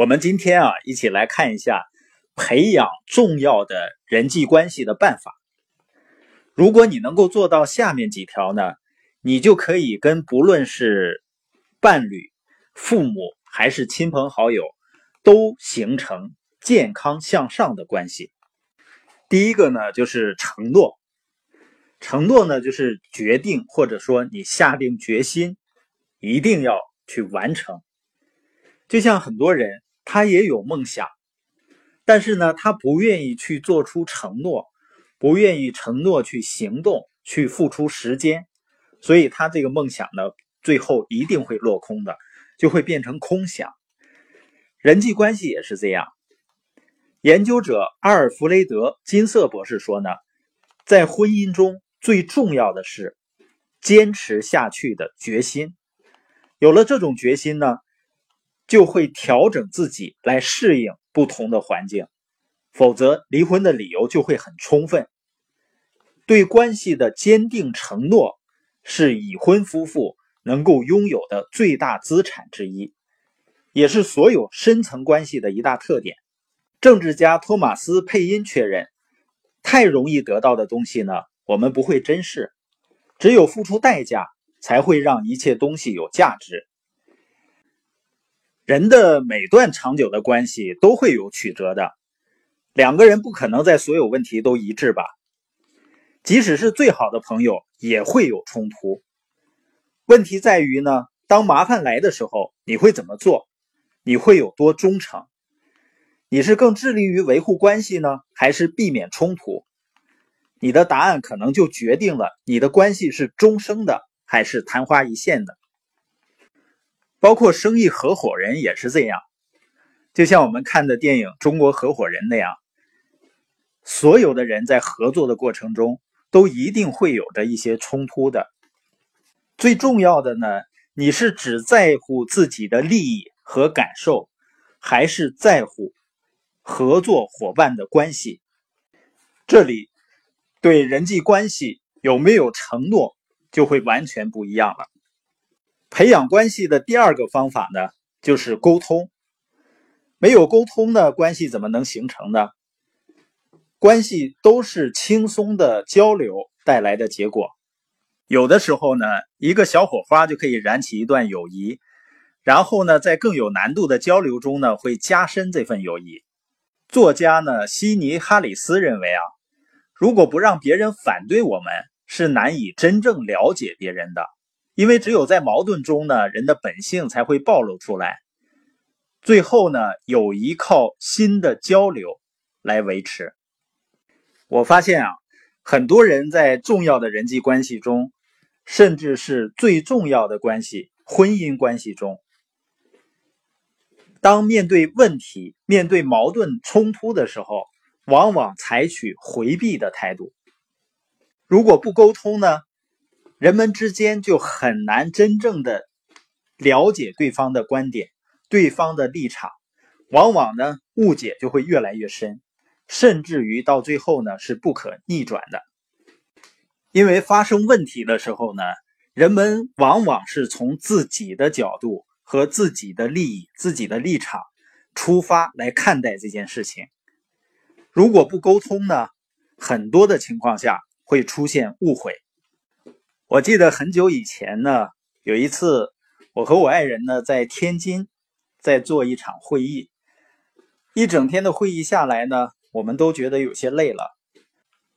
我们今天啊，一起来看一下培养重要的人际关系的办法。如果你能够做到下面几条呢，你就可以跟不论是伴侣、父母还是亲朋好友，都形成健康向上的关系。第一个呢，就是承诺。承诺呢，就是决定或者说你下定决心，一定要去完成。就像很多人，他也有梦想，但是呢，他不愿意去做出承诺，不愿意承诺去行动，去付出时间，所以他这个梦想呢，最后一定会落空的，就会变成空想。人际关系也是这样。研究者阿尔弗雷德·金瑟博士说呢，在婚姻中。最重要的是坚持下去的决心。有了这种决心呢，就会调整自己来适应不同的环境，否则离婚的理由就会很充分。对关系的坚定承诺是已婚夫妇能够拥有的最大资产之一，也是所有深层关系的一大特点。政治家托马斯·佩因确认，太容易得到的东西呢？我们不会珍视，只有付出代价，才会让一切东西有价值。人的每段长久的关系都会有曲折的，两个人不可能在所有问题都一致吧？即使是最好的朋友，也会有冲突。问题在于呢，当麻烦来的时候，你会怎么做？你会有多忠诚？你是更致力于维护关系呢，还是避免冲突？你的答案可能就决定了你的关系是终生的还是昙花一现的。包括生意合伙人也是这样，就像我们看的电影《中国合伙人》那样，所有的人在合作的过程中都一定会有着一些冲突的。最重要的呢，你是只在乎自己的利益和感受，还是在乎合作伙伴的关系？这里。对人际关系有没有承诺，就会完全不一样了。培养关系的第二个方法呢，就是沟通。没有沟通呢，关系怎么能形成呢？关系都是轻松的交流带来的结果。有的时候呢，一个小火花就可以燃起一段友谊，然后呢，在更有难度的交流中呢，会加深这份友谊。作家呢，悉尼·哈里斯认为啊。如果不让别人反对我们，是难以真正了解别人的。因为只有在矛盾中呢，人的本性才会暴露出来。最后呢，友谊靠新的交流来维持。我发现啊，很多人在重要的人际关系中，甚至是最重要的关系——婚姻关系中，当面对问题、面对矛盾冲突的时候。往往采取回避的态度。如果不沟通呢，人们之间就很难真正的了解对方的观点、对方的立场。往往呢，误解就会越来越深，甚至于到最后呢，是不可逆转的。因为发生问题的时候呢，人们往往是从自己的角度和自己的利益、自己的立场出发来看待这件事情。如果不沟通呢，很多的情况下会出现误会。我记得很久以前呢，有一次我和我爱人呢在天津在做一场会议，一整天的会议下来呢，我们都觉得有些累了。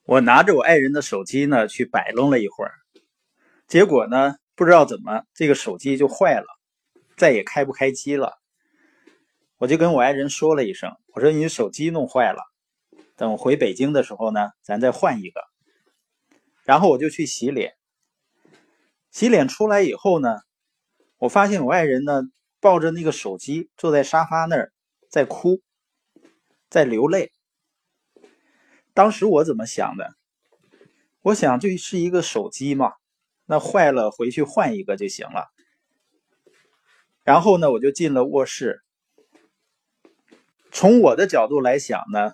我拿着我爱人的手机呢去摆弄了一会儿，结果呢不知道怎么这个手机就坏了，再也开不开机了。我就跟我爱人说了一声，我说你手机弄坏了。等回北京的时候呢，咱再换一个。然后我就去洗脸，洗脸出来以后呢，我发现我爱人呢抱着那个手机坐在沙发那儿在哭，在流泪。当时我怎么想的？我想就是一个手机嘛，那坏了回去换一个就行了。然后呢，我就进了卧室。从我的角度来想呢。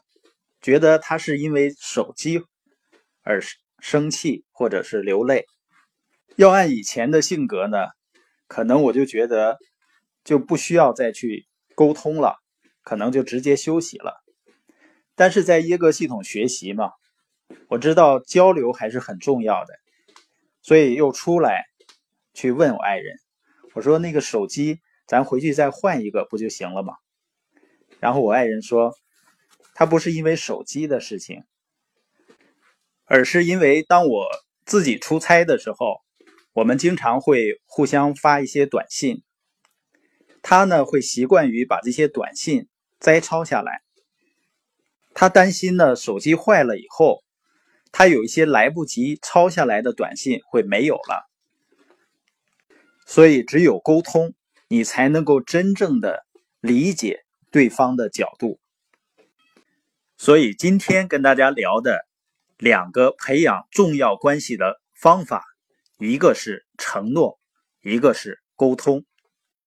觉得他是因为手机而生气，或者是流泪。要按以前的性格呢，可能我就觉得就不需要再去沟通了，可能就直接休息了。但是在耶格系统学习嘛，我知道交流还是很重要的，所以又出来去问我爱人，我说那个手机咱回去再换一个不就行了吗？然后我爱人说，他不是因为手机的事情，而是因为当我自己出差的时候，我们经常会互相发一些短信，他呢会习惯于把这些短信摘抄下来。他担心呢，手机坏了以后，他有一些来不及抄下来的短信会没有了，所以只有沟通，你才能够真正的理解对方的角度。所以今天跟大家聊的两个培养重要关系的方法，一个是承诺，一个是沟通。